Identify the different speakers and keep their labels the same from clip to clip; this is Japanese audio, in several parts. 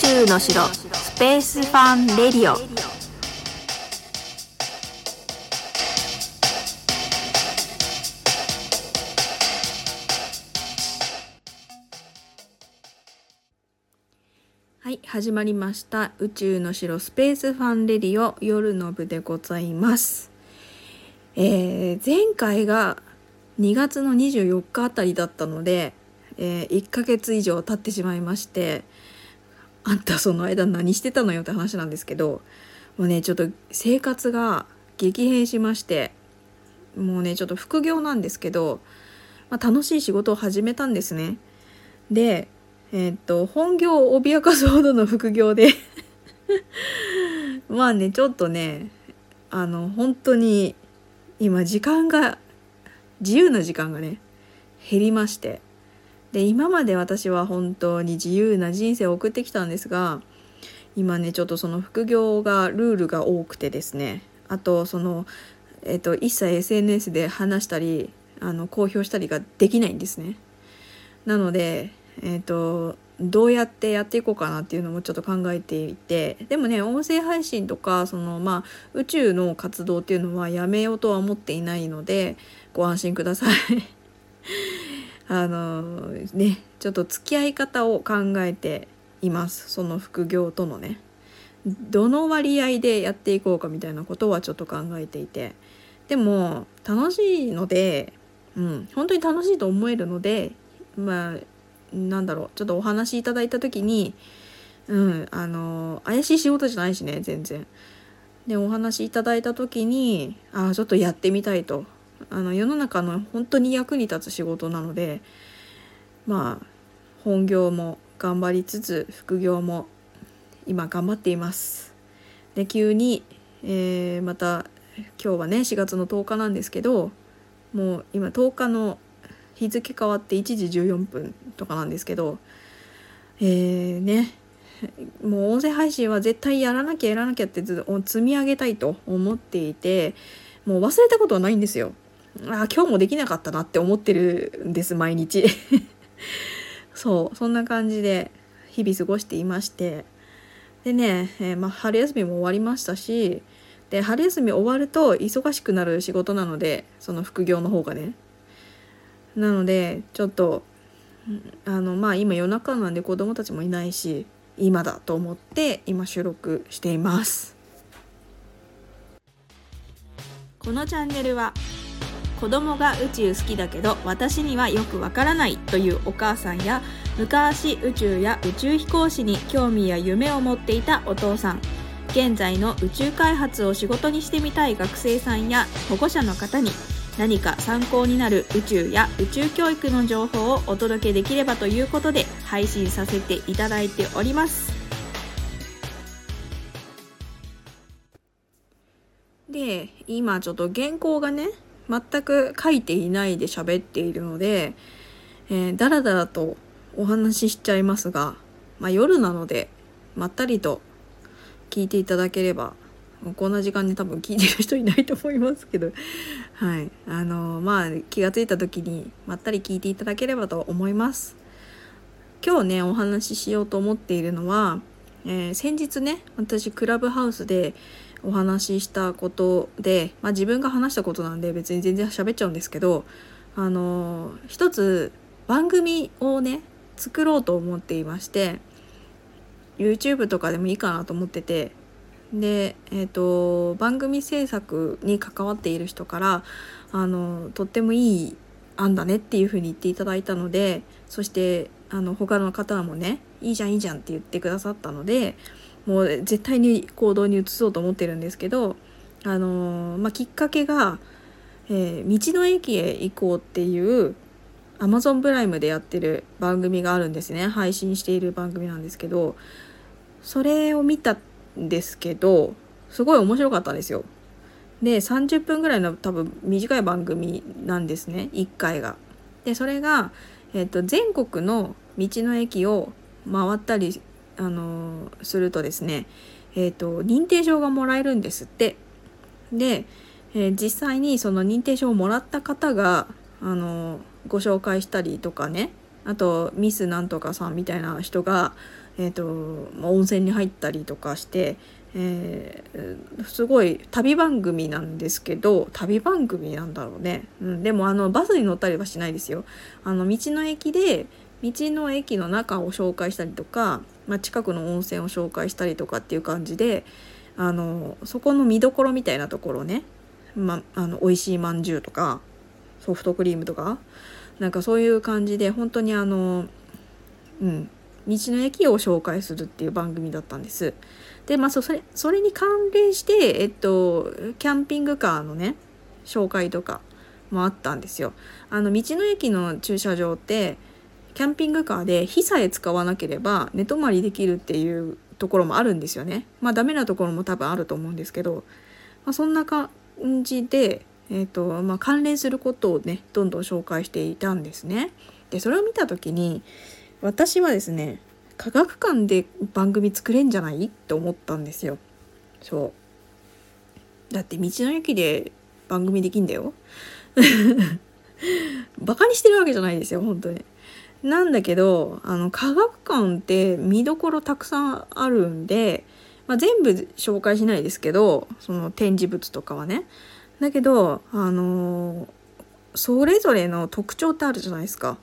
Speaker 1: 宙の城スペースファンレディオ。はい始まりました。宇宙の城スペースファンレディオ夜の部でございます。えー、前回が2月の24日あたりだったので、えー、1ヶ月以上経ってしまいましてあんたその間何してたのよって話なんですけどもうねちょっと生活が激変しましてもうねちょっと副業なんですけど、まあ、楽しい仕事を始めたんですね。でえー、っと本業を脅かすほどの副業で まあねちょっとねあの本当に今時間が自由な時間がね減りまして。で今まで私は本当に自由な人生を送ってきたんですが今ねちょっとその副業がルールが多くてですねあとその、えっと、一切 SNS で話したりあの公表したりができないんですね。なのでえーと、どうやってやっていこうかなっていうのもちょっと考えていてでもね音声配信とかその、まあ、宇宙の活動っていうのはやめようとは思っていないのでご安心くださいあのねちょっと付き合い方を考えています。その副業とのね。どの割合でやっていこうかみたいなことはちょっと考えていて。でも楽しいので、うん、本当に楽しいと思えるのでまあなんだろうちょっとお話しいただいた時にうんあの怪しい仕事じゃないしね全然。でお話しいただいた時にあちょっとやってみたいとあの世の中の本当に役に立つ仕事なのでまあ本業も頑張りつつ副業も今頑張っています。で急に、えー、また今日はね4月の10日なんですけどもう今10日の日付変わって1時14分とかなんですけどえー、ねもう音声配信は絶対やらなきゃやらなきゃってずっと積み上げたいと思っていてもう忘れたことはないんですよ。あ今日もできなかったなって思ってるんです毎日。そうそんな感じで日々過ごしていまして。でね、えー、まあ、春休みも終わりましたしで春休み終わると忙しくなる仕事なのでその副業の方がね。なのでちょっとあのまあ今夜中なんで子供たちもいないし今だと思って今収録しています。このチャンネルは子供が宇宙好きだけど私にはよくわからないというお母さんや昔宇宙や宇宙飛行士に興味や夢を持っていたお父さん。現在の宇宙開発を仕事にしてみたい学生さんや保護者の方に何か参考になる宇宙や宇宙教育の情報をお届けできればということで配信させていただいております。で今ちょっと原稿がね全く書いていないで喋っているので、えー、だらだらとお話ししちゃいますが、まあ、夜なのでまったりと聞いていただければこんな時間に多分聞いてる人いないと思いますけど はい。あのまあ気が付いた時にまったり聞いていただければと思います。今日ねお話ししようと思っているのは、えー、先日ね私クラブハウスでお話ししたことで、まあ、自分が話したことなんで別に全然喋っちゃうんですけどあの一つ番組をね作ろうと思っていまして YouTube とかでもいいかなと思っててで、えーと、番組制作に関わっている人からあのとってもいい案だねっていうふうに言っていただいたのでそしてあの他の方もねいいじゃんいいじゃんって言ってくださったのでもう絶対に行動に移そうと思ってるんですけどあの、まあ、きっかけが、えー、道の駅へ行こうっていう Amazon プライムでやってる番組があるんですね配信している番組なんですけどそれを見たんですけどすごい面白かったんですよ。で30分ぐらいの多分短い番組なんですね1回が。でそれが、えーと、全国の道の駅を回ったり、あの、するとですね、えーと、認定証がもらえるんですって。で、えー、実際にその認定証をもらった方が、あの、ご紹介したりとかねあとミスなんとかさんみたいな人がえーとまあ、温泉に入ったりとかして、えー、すごい旅番組なんですけど旅番組なんだろうね、うん、でもあのバスに乗ったりはしないですよあの道の駅で道の駅の中を紹介したりとか、まあ、近くの温泉を紹介したりとかっていう感じであのそこの見どころみたいなところね、ま、あの美味しいまんじゅうとかソフトクリームとかなんかそういう感じで本当にあのうん道の駅を紹介するっていう番組だったんです。でまあそれそれに関連してえっとキャンピングカーのね紹介とかもあったんですよ。あの道の駅の駐車場ってキャンピングカーで火さえ使わなければ寝泊まりできるっていうところもあるんですよね。まあダメなところも多分あると思うんですけど、まあ、そんな感じで、えーとまあ、関連することをねどんどん紹介していたんですね。でそれを見た時に私はですね科学館で番組作れんじゃないって思ったんですよ。そうだって道の駅で番組できんだよ。バカにしてるわけじゃないですよ本当に。なんだけどあの科学館って見どころたくさんあるんで、まあ、全部紹介しないですけどその展示物とかはね。だけどあのそれぞれの特徴ってあるじゃないですか。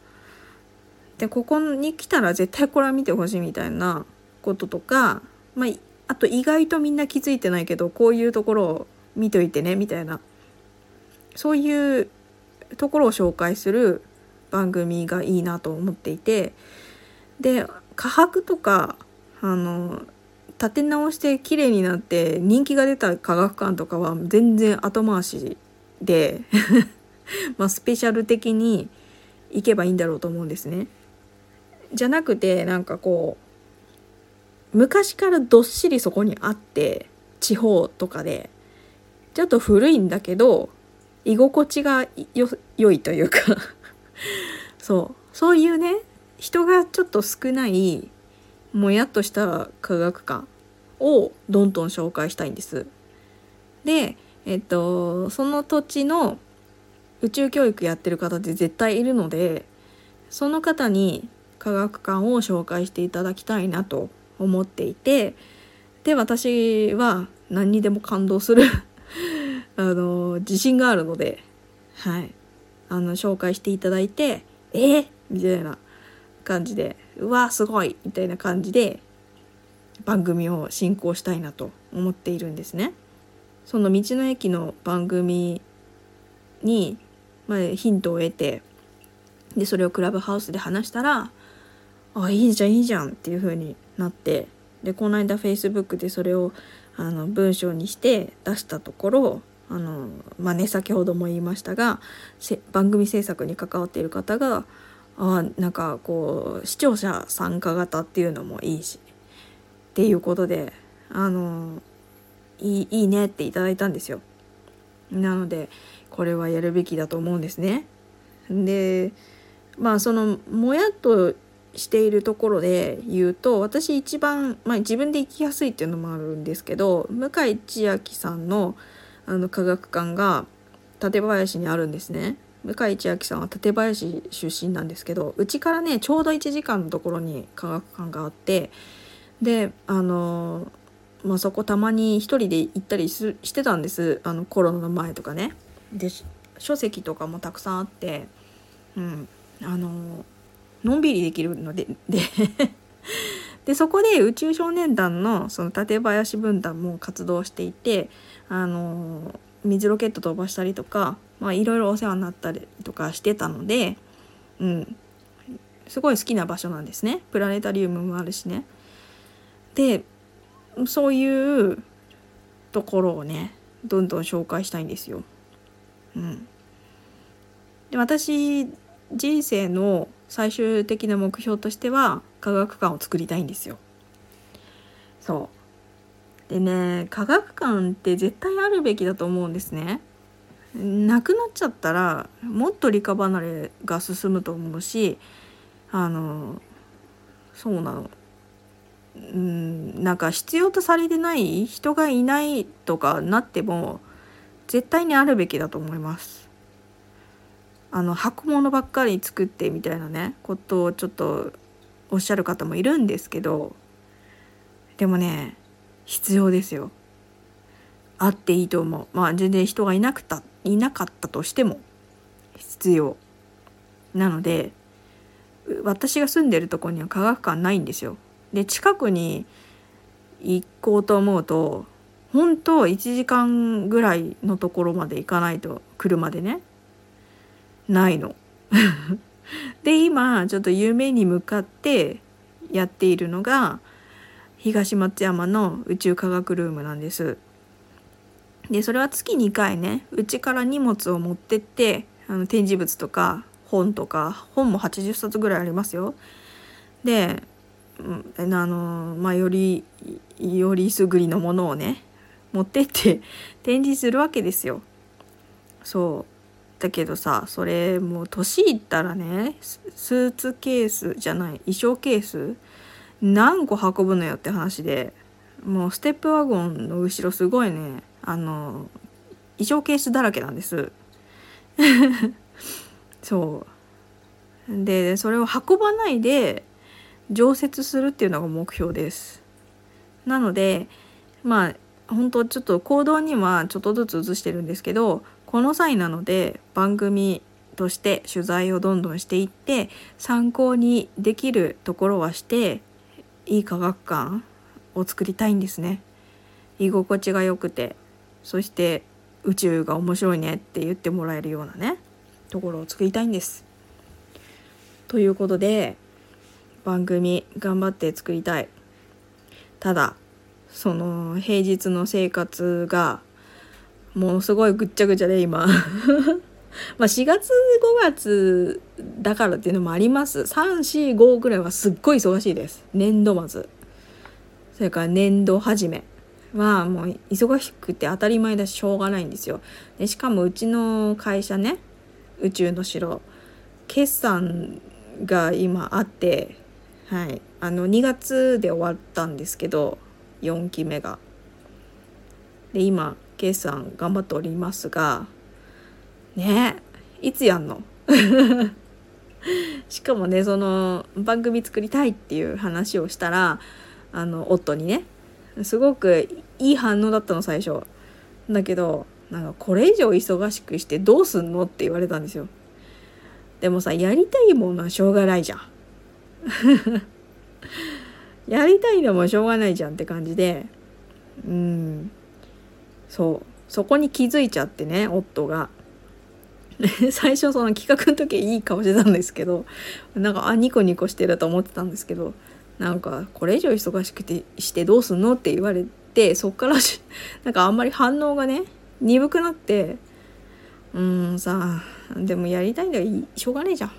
Speaker 1: でここに来たら絶対これは見てほしいみたいなこととか、まあ、あと意外とみんな気づいてないけどこういうところを見といてねみたいなそういうところを紹介する番組がいいなと思っていてで科博とかあの立て直して綺麗になって人気が出た科学館とかは全然後回しで まあスペシャル的に行けばいいんだろうと思うんですね。じゃなくてなんかこう昔からどっしりそこにあって地方とかでちょっと古いんだけど居心地がよ良いというかそうそういうね人がちょっと少ないもやっとした科学館をどんどん紹介したいんです。でえっとその土地の宇宙教育やってる方って絶対いるのでその方に科学館を紹介していただきたいなと思っていてで私は何にでも感動する あの自信があるのではいあの紹介していただいて「え？ー、みたいな感じで「うわすごい!」みたいな感じで番組を進行したいなと思っているんですね。その道の駅の番組に、まあ、ヒントを得てでそれをクラブハウスで話したらあいいじゃんいいじゃんっていう風になってでこの間 Facebook でそれをあの文章にして出したところあのまあね先ほども言いましたが番組制作に関わっている方があなんかこう視聴者参加型っていうのもいいしっていうことであのいいいいねっていただいたんですよ。なのでこれはやるべきだと思うんですね。でまあそのもやっとしているところで言うと私一番、まあ、自分で行きやすいっていうのもあるんですけど向井千秋さんのあの科学館が館林にあるんですね。向井千秋さんは館林出身なんですけどうちからねちょうど1時間のところに科学館があってであのまあそこたまに一人で行ったりしてたんですあのコロナの前とかね。で書籍とかもたくさんあってうんあののんびりできるので ででそこで宇宙少年団のその館林分団も活動していてあの水ロケット飛ばしたりとかまあいろいろお世話になったりとかしてたので、うん、すごい好きな場所なんですねプラネタリウムもあるしね。でそういうところをねどんどん紹介したいんですよ。うん、で私人生の最終的な目標としては科学館を作りたいんですよ。そうでね科学館って絶対あるべきだと思うんですね。なくなっちゃったらもっと理科離れが進むと思うしあのそうなのうんなんか必要とされてない人がいないとかなっても絶対にあるべきだと思います。あの箱物ばっかり作ってみたいなねことをちょっとおっしゃる方もいるんですけどでもね必要ですよ。あっていいと思う。まあ全然人がいなくたいなかったとしても必要。なので私が住んでるとこには科学館ないんですよ。で近くに行こうと思うと本当1時間ぐらいのところまで行かないと車でね。ないの。で今ちょっと夢に向かってやっているのが東松山の宇宙科学ルームなんです。でそれは月2回ねうちから荷物を持ってってあの展示物とか本とか本も80冊ぐらいありますよ。であのまあよりよりすぐりのものをね持ってって 展示するわけですよ。そうだけどさそれもう年いったらねスーツケースじゃない衣装ケース何個運ぶのよって話でもうステップワゴンの後ろすごいねあの衣装ケースだらけなんです。そう。でそれを運ばないで常設するっていうのが目標です。なのでまあ本当ちょっと行動にはちょっとずつ移してるんですけどこの際なので番組として取材をどんどんしていって参考にできるところはしていい科学館を作りたいんですね。居心地が良くてそして宇宙が面白いねって言ってもらえるようなねところを作りたいんです。ということで番組頑張って作りたい。ただその平日の生活がものすごいぐっちゃぐちゃで今 ま4月5月だからっていうのもあります。345ぐらいはすっごい忙しいです。年度末。それから年度始めはもう忙しくて当たり前だししょうがないんですよ。でしかもうちの会社ね宇宙の城決算が今あってはい。あの2月で終わったんですけど4期目が。で今決算頑張っておりますがねいつやんの？しかもねその番組作りたいっていう話をしたらあの夫にねすごくいい反応だったの最初。だけどなんかこれ以上忙しくしてどうすんのって言われたんですよ。でもさやりたいものはしょうがないじゃん。やりたいのもしょうがないじゃんって感じで。うん。そう。そこに気づいちゃってね夫が。最初その企画の時いい顔してたんですけどなんかあニコニコしてると思ってたんですけどなんかこれ以上忙しくてしてどうすんのって言われてそっからなんかあんまり反応がね鈍くなってうんさでもやりたいんだよ。しょうがねえじゃん。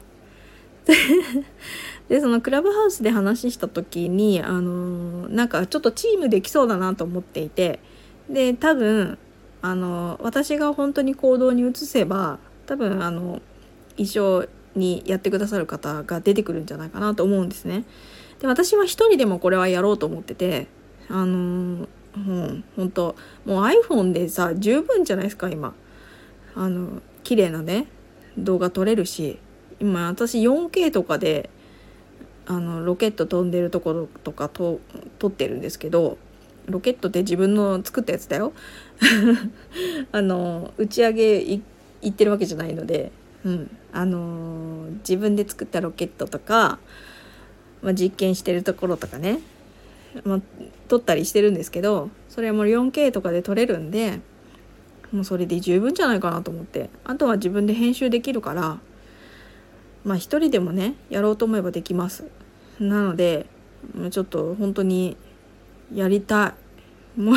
Speaker 1: でそのクラブハウスで話した時にあのなんかちょっとチームできそうだなと思っていてで多分あの私が本当に行動に移せば多分あの一緒にやってくださる方が出てくるんじゃないかなと思うんですね。で私は一人でもこれはやろうと思っててあのうん、本当もう iPhone でさ十分じゃないですか今あの綺麗なね動画撮れるし今私 4K とかであのロケット飛んでるところとかと撮ってるんですけどロケットって自分の作ったやつだよ あの打ち上げ行ってるわけじゃないので、うん、あの自分で作ったロケットとか、まあ、実験してるところとかね、まあ、撮ったりしてるんですけどそれはもう 4K とかで撮れるんでもうそれで十分じゃないかなと思って。あとは自分で編集できるからまあ一人でもねやろうと思えばできます。なのでちょっと本当にやりたい。もう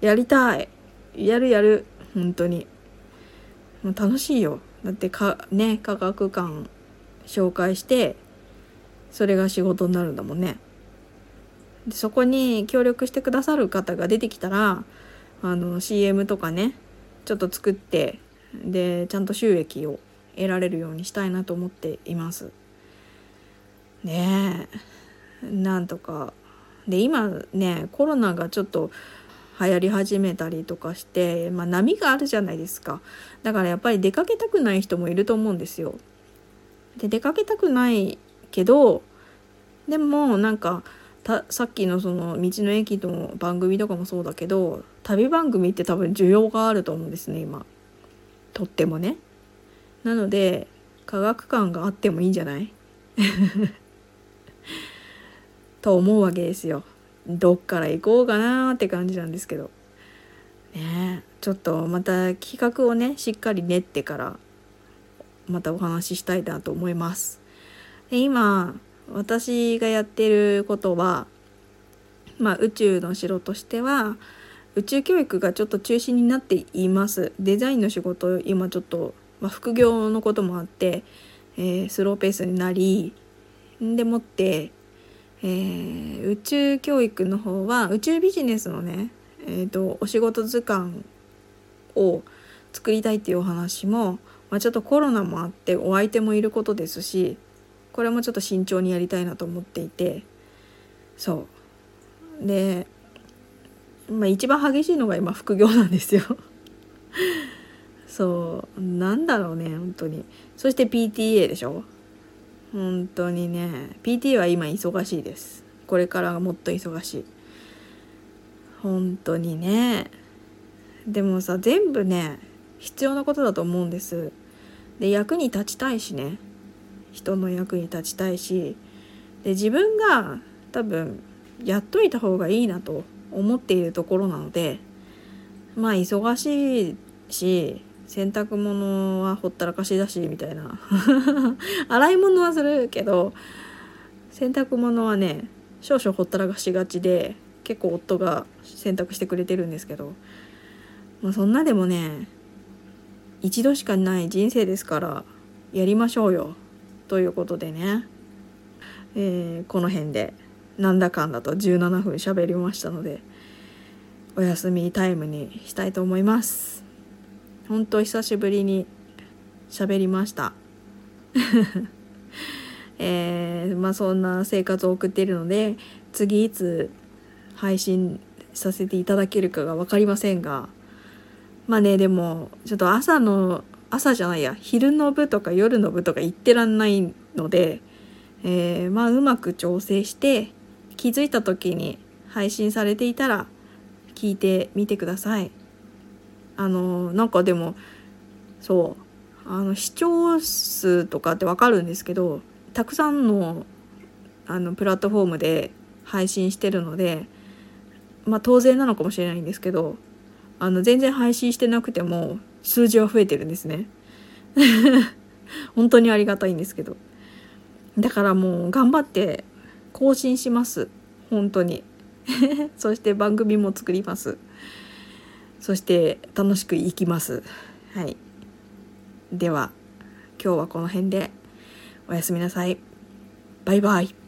Speaker 1: やりたい。やるやる。本当に。もう楽しいよ。だってかね科学館紹介してそれが仕事になるんだもんね。でそこに協力してくださる方が出てきたらあの CM とかねちょっと作ってでちゃんと収益を得られるようにしたいなと思っています。ねえ。なんとか。で今ねコロナがちょっと流行り始めたりとかして、まあ、波があるじゃないですか。だからやっぱり出かけたくない人もいると思うんですよ。で出かけたくないけどでもなんかさっきのその道の駅の番組とかもそうだけど旅番組って多分需要があると思うんですね今。とってもね。なので科学館があってもいいんじゃない？と思うわけですよ。どっから行こうかなって感じなんですけど。ねちょっとまた企画をねしっかり練ってからまたお話ししたいなと思います。で今私がやってることは、まあ、宇宙の城としては宇宙教育がちょっと中心になっています。デザインの仕事今ちょっと、まあ、副業のこともあって、えー、スローペースになりでもって、えー、宇宙教育の方は宇宙ビジネスのね、えーと、お仕事図鑑を作りたいっていうお話も、まあ、ちょっとコロナもあってお相手もいることですしこれもちょっと慎重にやりたいなと思っていてそう。で、まあ、一番激しいのが今副業なんですよ。そう。なんだろうね本当に。そして PTA でしょ。本当にね PT は今忙しいです。これからもっと忙しい。本当にね。でもさ全部ね必要なことだと思うんです。で役に立ちたいしね。人の役に立ちたいし。で自分が多分やっといた方がいいなと思っているところなのでまあ忙しいし洗濯物はほったらかしだしみたいな。洗い物はするけど洗濯物はね少々ほったらかしがちで結構夫が洗濯してくれてるんですけど、まあ、そんなでもね一度しかない人生ですからやりましょうよということでね、えー、この辺でなんだかんだと17分喋りましたのでお休みタイムにしたいと思います。本当久しぶりに喋りました えー、まあそんな生活を送っているので次いつ配信させていただけるかが分かりませんがまあねでもちょっと朝の朝じゃないや昼の部とか夜の部とか行ってらんないので、えー、まあうまく調整して気づいた時に配信されていたら聞いてみてください。あのなんかでもそうあの視聴数とかってわかるんですけどたくさんのあのプラットフォームで配信してるのでまあ当然なのかもしれないんですけどあの全然配信してなくても数字は増えてるんですね。本当にありがたいんですけど。だからもう頑張って更新します。本当に。そして番組も作ります。そして楽しく生きます。はい。では今日はこの辺でおやすみなさい。バイバイ。